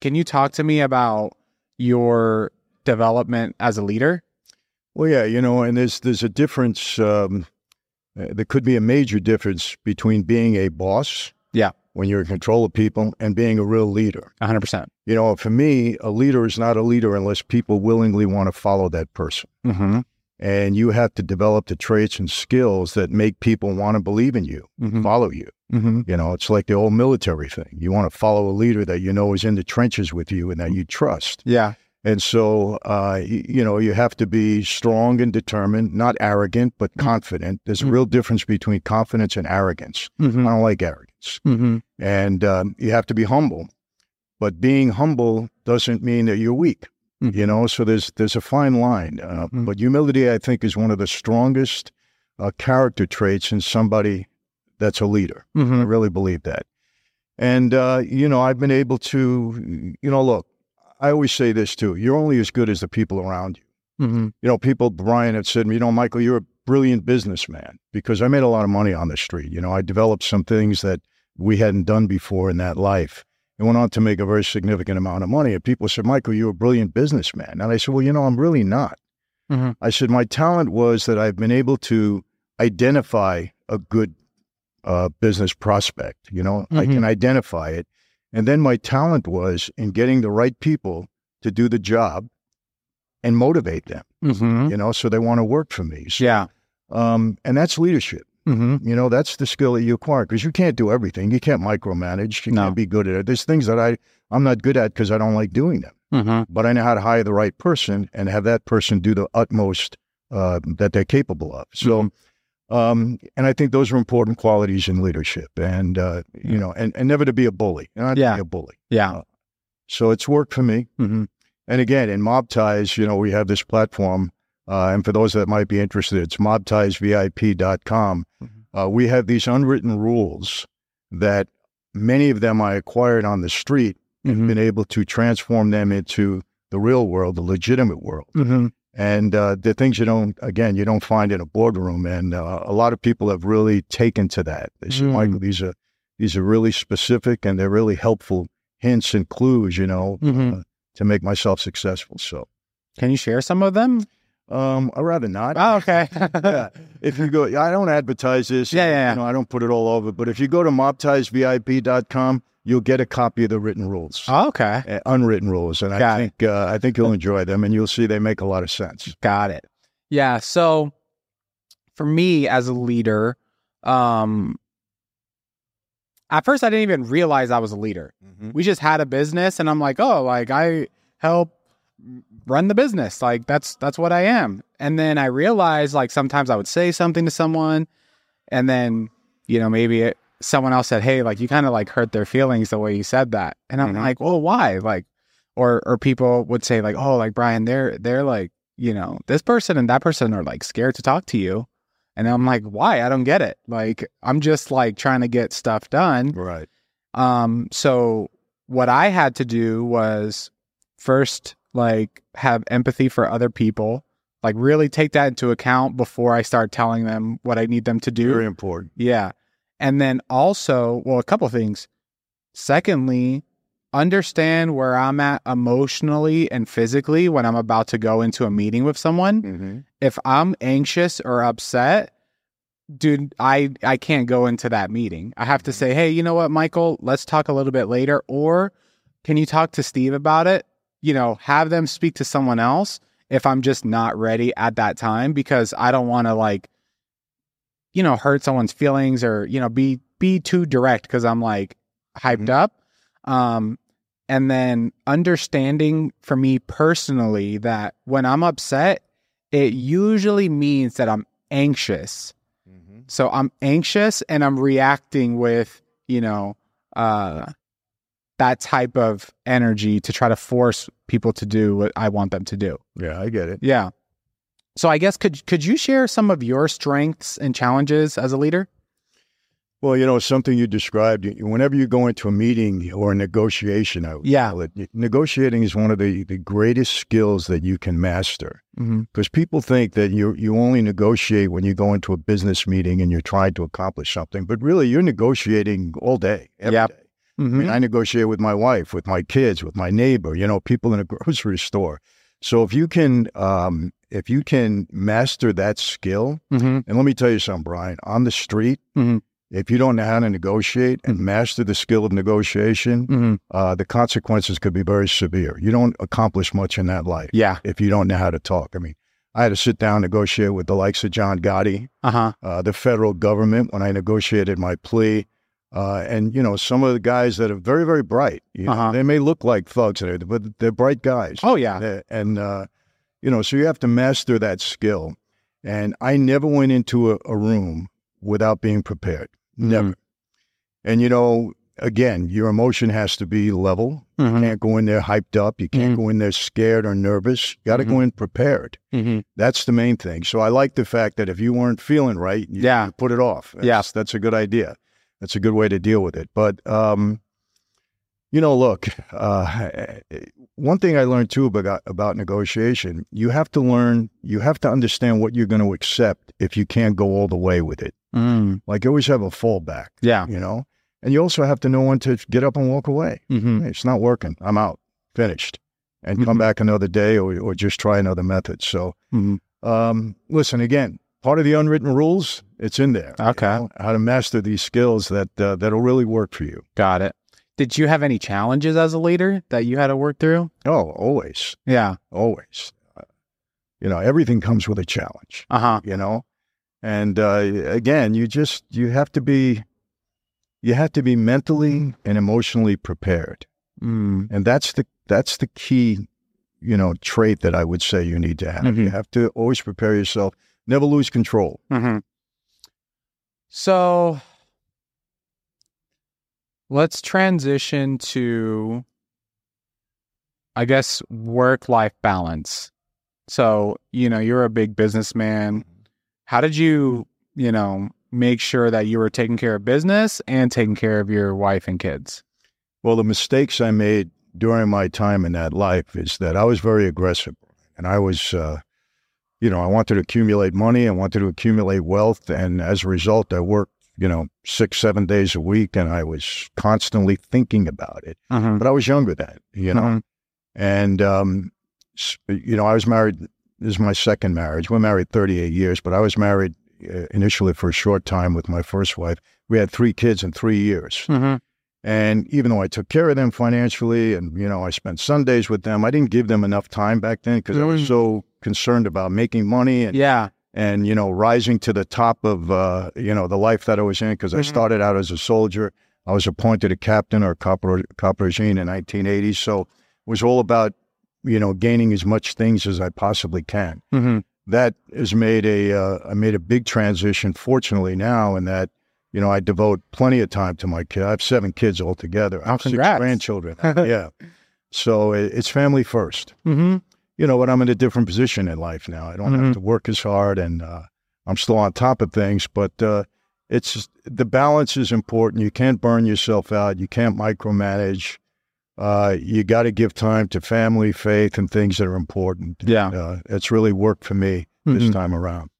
Can you talk to me about your development as a leader? Well, yeah, you know, and there's there's a difference. Um, uh, there could be a major difference between being a boss, Yeah. when you're in control of people, and being a real leader. 100%. You know, for me, a leader is not a leader unless people willingly want to follow that person. Mm-hmm. And you have to develop the traits and skills that make people want to believe in you, Mm-hmm. follow you. Mm-hmm. You know, it's like the old military thing. You want to follow a leader that you know is in the trenches with you and that you trust. Yeah. And so, uh, you know, you have to be strong and determined, not arrogant, but confident. There's a Mm. real difference between confidence and arrogance. Mm-hmm. I don't like arrogance. Mm-hmm. And um, you have to be humble. But being humble doesn't mean that you're weak, Mhm. you know? So there's, there's a fine line. Uh. But humility, I think, is one of the strongest uh, character traits in somebody that's a leader. I Mm-hmm. really believe that. And, uh, you know, I've been able to, you know, look, I always say this too you're only as good as the people around you. Mm-hmm. You know, people, Ryan had said, you know, Michael, you're a brilliant businessman because I made a lot of money on the street. You know, I developed some things that we hadn't done before in that life and went on to make a very significant amount of money. And people said, Michael, you're a brilliant businessman. And I said, well, you know, I'm really not. Mhm. I said, my talent was that I've been able to identify a good uh, business prospect. You know, I Mhm. can identify it. And then my talent was in getting the right people to do the job and motivate them, Mm-hmm. you know, so they want to work for me. So, Yeah. um, and that's leadership. Mm-hmm. You know, that's the skill that you acquire because you can't do everything. You can't micromanage. You No. can't be good at it. There's things that I, I'm not good at because I don't like doing them. Mm-hmm. But I know how to hire the right person and have that person do the utmost uh, that they're capable of. So, Mm-hmm. Um, and I think those are important qualities in leadership. And uh, you know, and, and never to be a bully. Not to Yeah. be a bully. Yeah. So it's worked for me. Mm-hmm. And again, in Mob Ties, you know, we have this platform. Uh, and for those that might be interested, it's mobtiesvip.com. Mhm. Uh, we have these unwritten rules that many of them I acquired on the street and Mm-hmm. been able to transform them into the real world, the legitimate world. Mm-hmm. And uh, the things you don't, again, you don't find in a boardroom. And uh, a lot of people have really taken to that. They say, Mm. Michael, these are these are really specific and they're really helpful hints and clues, you know, Mhm. uh, to make myself successful. So Can you share some of them? um, I'd rather not. Oh, okay. yeah. If you go, I don't advertise this. Yeah, yeah, yeah. You know, I don't put it all over. But if you go to mobtiesvip.com, you'll get a copy of the written rules, Oh, okay. uh, unwritten rules, and I think uh, I think you'll enjoy them, and you'll see they make a lot of sense. Got it. Yeah. So for me as a leader, um, at first I didn't even realize I was a leader. We just had a business and I'm like, oh, like I help run the business. Like that's that's what I am. And then I realized like sometimes I would say something to someone and then, you know, maybe it, someone else said, "Hey, like you kind of like hurt their feelings the way you said that." And I'm Mhm. like, "Well, why?" Like or or people would say like, "Oh, like Ryan, they're they're like, you know, this person and that person are like scared to talk to you." And I'm like, "Why? I don't get it." Like I'm just like trying to get stuff done. Right. Um, so what I had to do was first like have empathy for other people, like really take that into account before I start telling them what I need them to do. Very important. Yeah. And then also, well, a couple things. Secondly, understand where I'm at emotionally and physically when I'm about to go into a meeting with someone Mm-hmm. if I'm anxious or upset, dude, I I can't go into that meeting. I have to say, "Hey, you know what, Michael, let's talk a little bit later or can you talk to Steve about it?" You know, have them speak to someone else if I'm just not ready at that time because I don't want to like you know, hurt someone's feelings or, you know, be be too direct cuz I'm like hyped Mhm. up. Um and then understanding for me personally that when I'm upset, it usually means that I'm anxious. Mm-hmm. So I'm anxious and I'm reacting with, you know, uh that type of energy to try to force people to do what I want them to do. Yeah, I get it. Yeah. So I guess could could you share some of your strengths and challenges as a leader? Well, you know, something you described, whenever you go into a meeting or a negotiation, I would Yeah. call it, negotiating is one of the, the greatest skills that you can master. Mm-hmm. Because people think that you you only negotiate when you go into a business meeting and you're trying to accomplish something, but really you're negotiating all day, every day. Yep. I mean, I negotiate with my wife, with my kids, with my neighbor, you know, people in a grocery store. So if you can, um, if you can master that skill, Mm-hmm. and let me tell you something, Ryan, on the street, Mhm. if you don't know how to negotiate and master the skill of negotiation, Mm-hmm. uh, the consequences could be very severe. You don't accomplish much in that life Yeah. if you don't know how to talk. I mean, I had to sit down and negotiate with the likes of John Gotti, Uh huh. uh, the federal government when I negotiated my plea. Uh, and you know some of the guys that are very very bright. You Uh-huh. They may look like thugs, but they're bright guys. Oh yeah. Uh, and uh, you know, so you have to master that skill. And I never went into a, a room without being prepared. Never. And you know, again, your emotion has to be level. You Mm-hmm. can't go in there hyped up. You can't Mhm. go in there scared or nervous. You got to go in prepared. Mm-hmm. That's the main thing. So I like the fact that if you weren't feeling right, you, Yeah. you put it off. That's, Yeah. that's a good idea. That's a good way to deal with it. But um, you know, look, uh, one thing I learned too about about negotiation, you have to learn, you have to understand what you're going to accept if you can't go all the way with it. Mm. Like you always have a fallback, Yeah. you know, and you also have to know when to get up and walk away. Mm-hmm. Hey, it's not working. I'm out. Finished. And come Mhm. back another day or, or just try another method. So, Mhm. um, listen, again, part of the unwritten rules, it's in there. you Okay. know, how to master these skills that, uh, that'll really work for you. Got it. Did you have any challenges as a leader that you had to work through? Oh, always, Yeah. always. Uh, You know, everything comes with a challenge, Uh huh. you know? And, uh, again, you just, you have to be, you have to be mentally and emotionally prepared. Mm. And that's the that's the key, you know, trait that I would say you need to have. You Mhm. have to always prepare yourself. Never lose control. Mm-hmm. So let's transition to, I guess, work life balance. So, you know, you're a big businessman. How did you, you know, make sure that you were taking care of business and taking care of your wife and kids? Well, the mistakes I made during my time in that life is that I was very aggressive, and I was, uh, you know, I wanted to accumulate money, I wanted to accumulate wealth, and as a result, I worked, you know, six, seven days a week, and I was constantly thinking about it. Mm-hmm. But I was younger then, you know, and um, you know, I was married. This is my second marriage. We're married 38 years, but I was married uh, initially for a short time with my first wife. We had three kids in three years. Mm-hmm. And even though I took care of them financially and, you know, I spent Sundays with them, I didn't give them enough time back then because I was Mm. so concerned about making money and, Yeah. and, you know, rising to the top of, uh, you know, the life that I was in because I Mhm. started out as a soldier. I was appointed a captain or corporal, caporegime in 1980. So it was all about, you know, gaining as much things as I possibly can Mm-hmm. that has made a uh, I made a big transition. Fortunately, now in that you know I devote plenty of time to my kid. I have seven kids altogether. I have six grandchildren. yeah, so it, it's family first. Mm-hmm. You know, but I'm in a different position in life now. I don't Mhm. have to work as hard, and uh, I'm still on top of things. But uh, it's the balance is important. You can't burn yourself out. You can't micromanage. Uh, you got to give time to family, faith, and things that are important. Yeah. Uh, it's really worked for me this Mhm. time around.